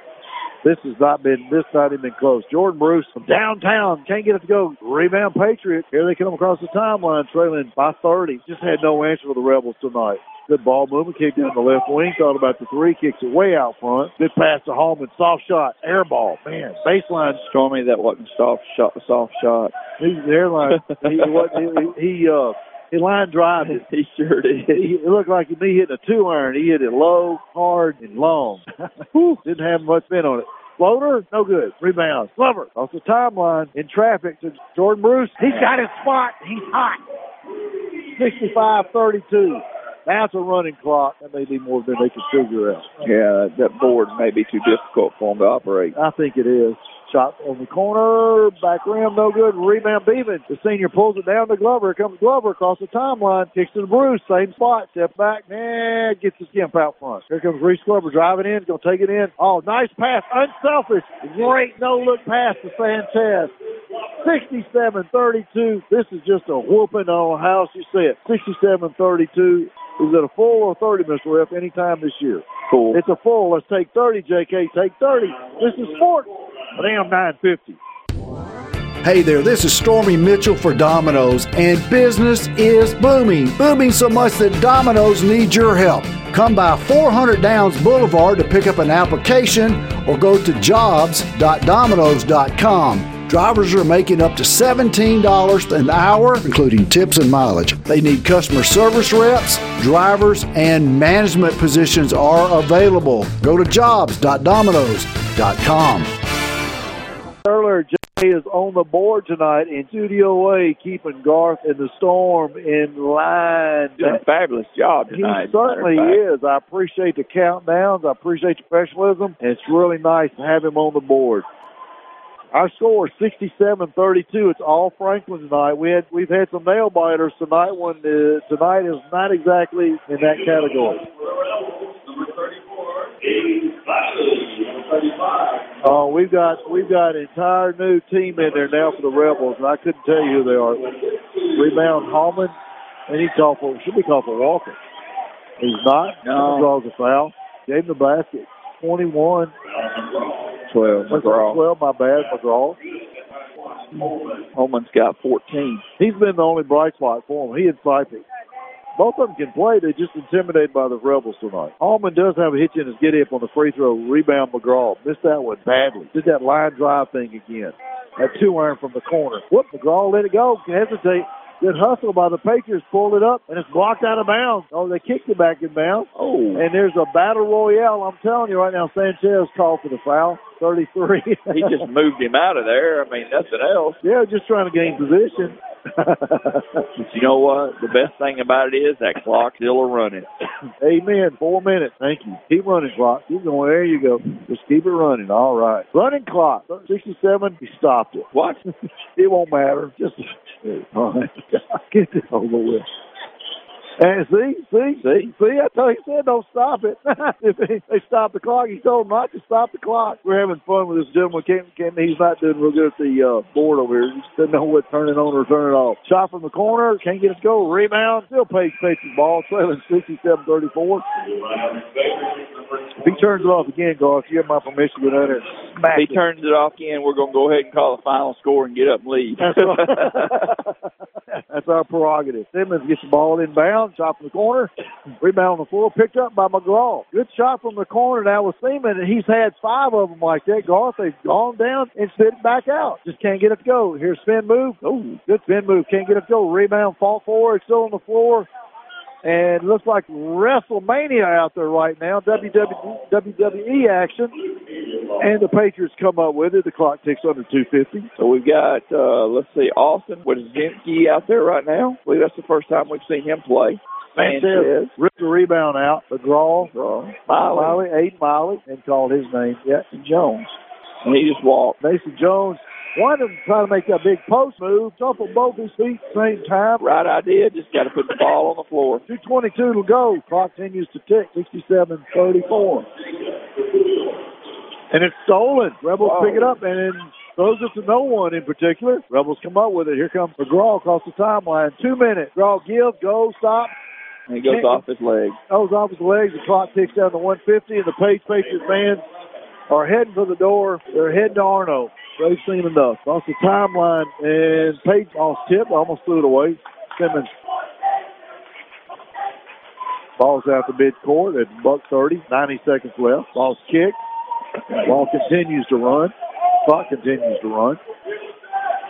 This has not been this not even been close. Jordan Bruce from downtown can't get it to go. Rebound Patriots. Here they come across the timeline, trailing by 30. Just had no answer for the Rebels tonight. Good ball movement. Kicked down the left wing. Thought about the three. Kicks it way out front. Good pass to Hallman. Soft shot. Air ball. Man, baseline. Stormy, that wasn't soft shot. Soft shot. He's the airline. he, what, he, he uh he line drive it. he sure did. He, it looked like me hitting a two iron. He hit it low, hard, and long. Didn't have much spin on it. Floater, no good. Rebound. Glover off the timeline in traffic to Jordan Bruce. He's got his spot. He's hot. 65-32. Now it's a running clock. That may be more than they can figure out. Yeah, that board may be too difficult for them to operate. I think it is. Shot on the corner, back rim, no good. Rebound, Beeman. The senior pulls it down to Glover. Here comes Glover across the timeline, kicks to the Bruce, same spot, step back, nah, gets his gimp out front. Here comes Reese Glover driving in, gonna take it in. Oh, nice pass, unselfish, great no look pass to Sanchez. 67-32. This is just a whooping on how you see it. 67-32. Is it a full or 30, Mr. Ref, anytime this year? Full. It's a full. Let's take 30, JK. Take 30. This is sport. Damn 950. Hey there, this is Stormy Mitchell for Domino's, and business is booming. Booming so much that Domino's needs your help. Come by 400 Downs Boulevard to pick up an application or go to jobs.domino's.com. Drivers are making up to $17 an hour, including tips and mileage. They need customer service reps, drivers, and management positions are available. Go to jobs.domino's.com. Earlier, Jay is on the board tonight in Studio A, keeping Garth and the Storm in line. Doing a fabulous job He certainly is. I appreciate the countdowns. I appreciate the professionalism. It's really nice to have him on the board. Our score is 67-32. It's all Franklin tonight. We had we've had some nail biters tonight. One uh, tonight is not exactly in that category. Oh, we've got we've got an entire new team in there now for the Rebels, and I couldn't tell you who they are. Rebound Hallman, and he called for should be called for Walker. He's not. No. Draws a foul. Gave him the basket. 21. 12. McGraw. 12, my bad, McGraw. Holman's got 14. He's been the only bright spot for him. He and Sipey. Both of them can play. They're just intimidated by the Rebels tonight. Allman does have a hitch in his get up on the free throw. Rebound McGraw. Missed that one badly. Did that line drive thing again. That two iron from the corner. Whoop, McGraw let it go. Can hesitate. Good hustle by the Patriots. Pulled it up, and it's blocked out of bounds. Oh, they kicked it back in bounds. Oh. And there's a battle royale. I'm telling you right now, Sanchez called for the foul. 33. he just moved him out of there. I mean, nothing else. Yeah, just trying to gain position. You know what? The best thing about it is that clock's still a running. Amen. Four minutes. Thank you. Keep running, clock. Keep going. There you go. Just keep it running. All right. Running clock. 67. He stopped it. What? it won't matter. Just all right. get this over with. And see, see, See? see, I told you, he said don't stop it. if they, they stop the clock, he told them not to stop the clock. We're having fun with this gentleman. Can't, can't, he's not doing real good at the uh, board over here. He doesn't know what turning on or turning off. Shot from the corner, can't get it to go. Rebound, still Page Patriots ball, trailing 67-34. If he turns it off again, Garth, you have my permission to go down there. and Smack If he it. turns it off again, we're going to go ahead and call the final score and get up and leave. That's right. That's our prerogative. Simmons gets the ball inbound, shot from the corner, rebound on the floor, picked up by McGraw. Good shot from the corner now with Seaman, and he's had five of them like that. Garth, they've gone down and spit it back out. Just can't get it to go. Here's spin move. Oh, good spin move. Can't get it to go. Rebound, fall forward, still on the floor. And looks like WrestleMania out there right now. WWE, WWE action. And the Patriots come up with it. The clock ticks under 250. So we've got, uh, let's see, Austin Wadzinski out there right now. I believe that's the first time we've seen him play. Sanchez ripped the rebound out. McGraw, Miley, Miley, Aiden Miley, and called his name. Yeah. and Jones. And he just walked. Mason Jones wanted of them trying to make that big post move, on both his feet at the same time. Right idea. Just got to put the ball on the floor. 222 to go. Clock continues to tick. 67 34. And it's stolen. Rebels Wow. pick it up and then throws it to no one in particular. Rebels come up with it. Here comes McGraw across the timeline. Two minutes. McGraw give, go, stop. And he goes off his leg. Oh, goes off his legs. The clock ticks down to 150 and the Page Patriots fans are heading for the door. They're heading to Arno. They've seen enough. Off the timeline and Page almost tip, almost threw it away. Simmons Ball's out the midcourt at buck 30, 90 seconds left. Ball's kicked. Ball continues to run. Clock continues to run.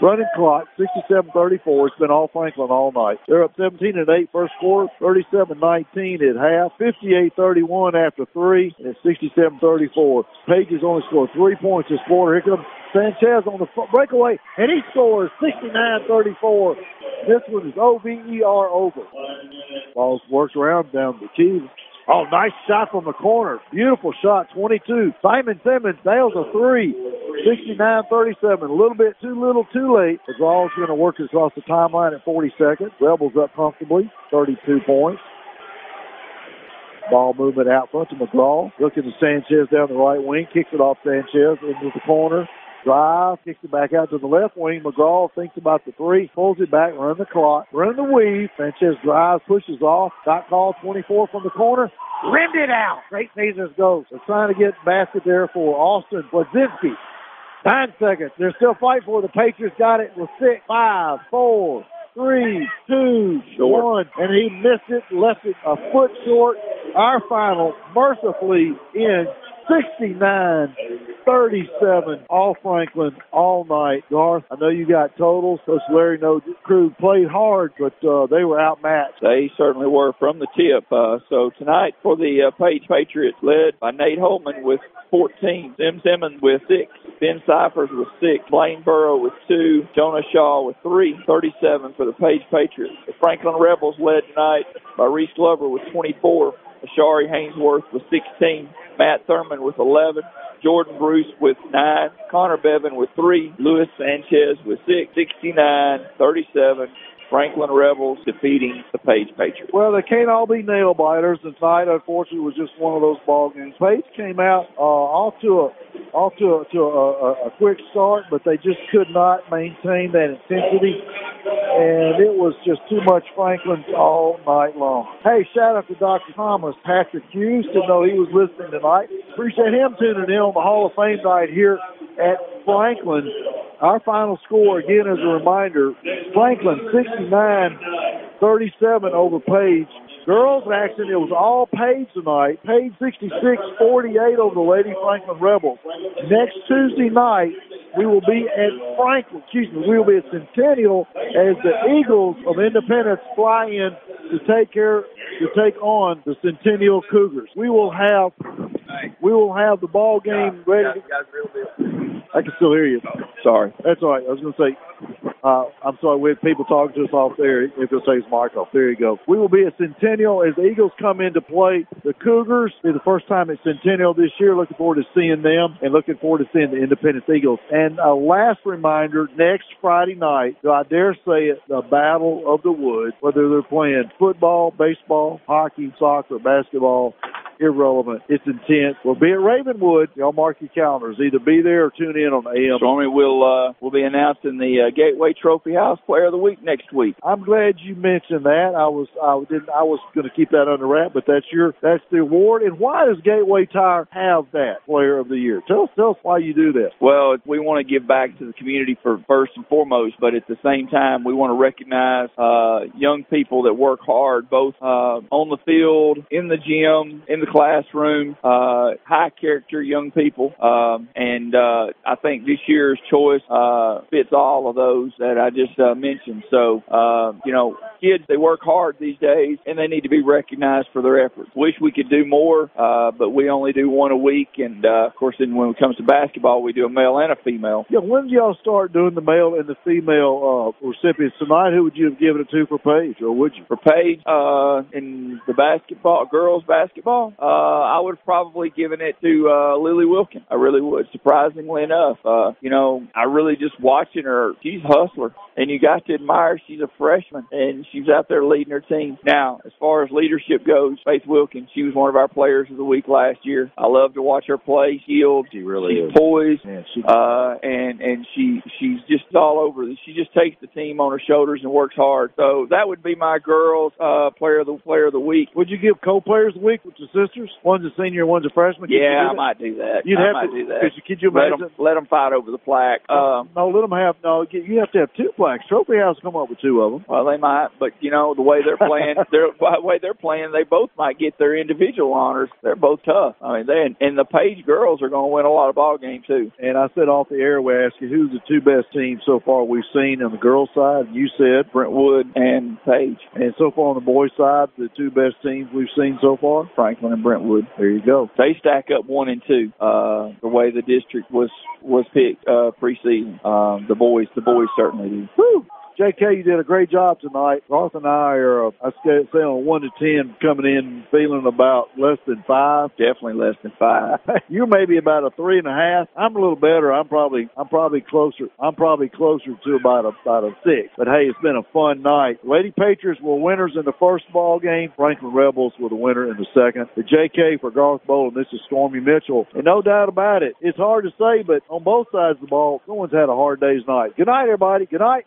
Running clock, 67-34. It's been all Franklin all night. They're up 17 and 8 first quarter, 37-19 at half, 58-31 after three, and it's 67-34. Page has only scored three points this quarter. Here comes Sanchez on the breakaway, and he scores 69-34. This one is O-V-E-R over. Ball works around down the key. Oh, nice shot from the corner. Beautiful shot, 22. Simon Simmons nails a three. 69-37. A little bit too little, too late. The Rawls going to work across the timeline at 40 seconds. Rebels up comfortably, 32 points. Ball movement out front to McGraw. Looking to Sanchez down the right wing. Kicks it off Sanchez into the corner. Drive, kicks it back out to the left wing. McGraw thinks about the three, pulls it back, run the clock, run the weave. Sanchez drives, pushes off. Got call 24 from the corner. Rimmed it out. Great Caesars goes. They're trying to get basket there for Austin Blazinski. Nine seconds. They're still fighting for it. The Patriots got it with six, five, four, three, two, Short. one, and he missed it, left it a foot short. Our final mercifully ends 69 37 all Franklin all night. Garth, I know you got totals. Coach Larry the crew played hard, but uh, they were outmatched. They certainly were from the tip. Uh, so tonight for the uh, Page Patriots, led by Nate Holman with 14, Sim Simmons with six, Ben Cyphers with six, Blaine Burrow with two, Jonah Shaw with three, 37 for the Page Patriots. The Franklin Rebels led tonight by Reese Glover with 24, Ashari Haynesworth with 16, Matt Thurman with 11, Jordan Bruce with 9, Connor Bevan with 3, Luis Sanchez with 6, 69, 37. Franklin Rebels defeating the Page Patriots. Well, they can't all be nail biters, and tonight, unfortunately, was just one of those ball games. Page came out uh, off to a off to a, to a, a, quick start, but they just could not maintain that intensity, and it was just too much Franklin all night long. Hey, shout out to Dr. Thomas Patrick Hughes. Didn't know he was listening tonight. Appreciate him tuning in on the Hall of Fame night here at Franklin. Our final score, again, as a reminder, Franklin 69-37 over Page. Girls action, it was all Page tonight. Page 66-48 over the Lady Franklin Rebels. Next Tuesday night, we will be at Franklin, excuse me, we will be at Centennial as the Eagles of Independence fly in to take care, to take on the Centennial Cougars. We will have, we will have the ball game ready. I can still hear you. Sorry. That's all right. I was going to say, uh, I'm sorry, we had people talking to us off there. If you'll say his mic off, there you go. We will be at Centennial as the Eagles come in to play the Cougars. Be the first time at Centennial this year. Looking forward to seeing them and looking forward to seeing the Independence Eagles. And a last reminder, next Friday night, I dare say it, the Battle of the Woods, whether they're playing football, baseball, hockey, soccer, basketball, irrelevant. It's intense. We'll be at Ravenwood. Y'all mark your calendars. Either be there or tune in on AM. Stormy will uh, will be announcing the uh, Gateway Trophy House Player of the Week next week. I'm glad you mentioned that. I was I didn't I was going to keep that under wrap, but that's your that's the award. And why does Gateway Tire have that Player of the Year? Tell us tell us why you do this. Well, we want to give back to the community for first and foremost, but at the same time, we want to recognize uh, young people that work hard, both uh, on the field, in the gym, in the classroom, uh, high character young people. Um, and uh, I think this year's choice uh, fits all of those that I just uh, mentioned. So, uh, you know, kids, they work hard these days and they need to be recognized for their efforts. Wish we could do more, uh, but we only do one a week. And, uh, of course, then when it comes to basketball, we do a male and a female. Yeah, when did y'all start doing the male and the female uh, recipients tonight? Who would you have given it to for Page, or would you? For Page, uh, in the basketball, girls basketball, uh, I would have probably given it to uh, Lily Wilkin. I really would. Surprisingly enough, uh, you know, I really just watching her. She's a hustler, and you got to admire. She's a freshman, and she's out there leading her team. Now, as far as leadership goes, Faith Wilkin, she was one of our players of the week last year. I love to watch her play. Skilled. She really she's is. poised, Man, she, uh, and and she she's just all over. She just takes the team on her shoulders and works hard. So that would be my girls uh, player of the player of the week. would you give co-players of the week, which is this sisters? One's a senior, one's a freshman. Could Yeah, I might do that. You'd I have might to. do that. Could you, could you Let imagine? them, let them fight over the plaque. Um, no, let them have. No, you you have to have two plaques. Trophy House come up with two of them. well, they might, but you know the way they're playing, they're, the way they're playing, they both might get their individual honors. They're both tough. I mean, they and the Page girls are going to win a lot of ball games too. And I said off the air, we asked you who's the two best teams so far we've seen on the girls' side. You said Brentwood and Page, And so far on the boys' side, the two best teams we've seen so far. Franklin and Brentwood. There you go. They stack up one and two. Uh, the way the district was was picked uh, preseason. Um, the boys, the boys certainly do. Woo! JK, you did a great job tonight. Garth and I are, uh, I say, say on one to ten, coming in feeling about less than five. Definitely less than five. You're maybe about a three and a half. I'm a little better. I'm probably, I'm probably closer. I'm probably closer to about a, about a six. But hey, it's been a fun night. Lady Patriots were winners in the first ball game. Franklin Rebels were the winner in the second. The JK for Garth Bowl, and this is Stormy Mitchell. And no doubt about it, it's hard to say, but on both sides of the ball, someone's had a hard day's night. Good night, everybody. Good night.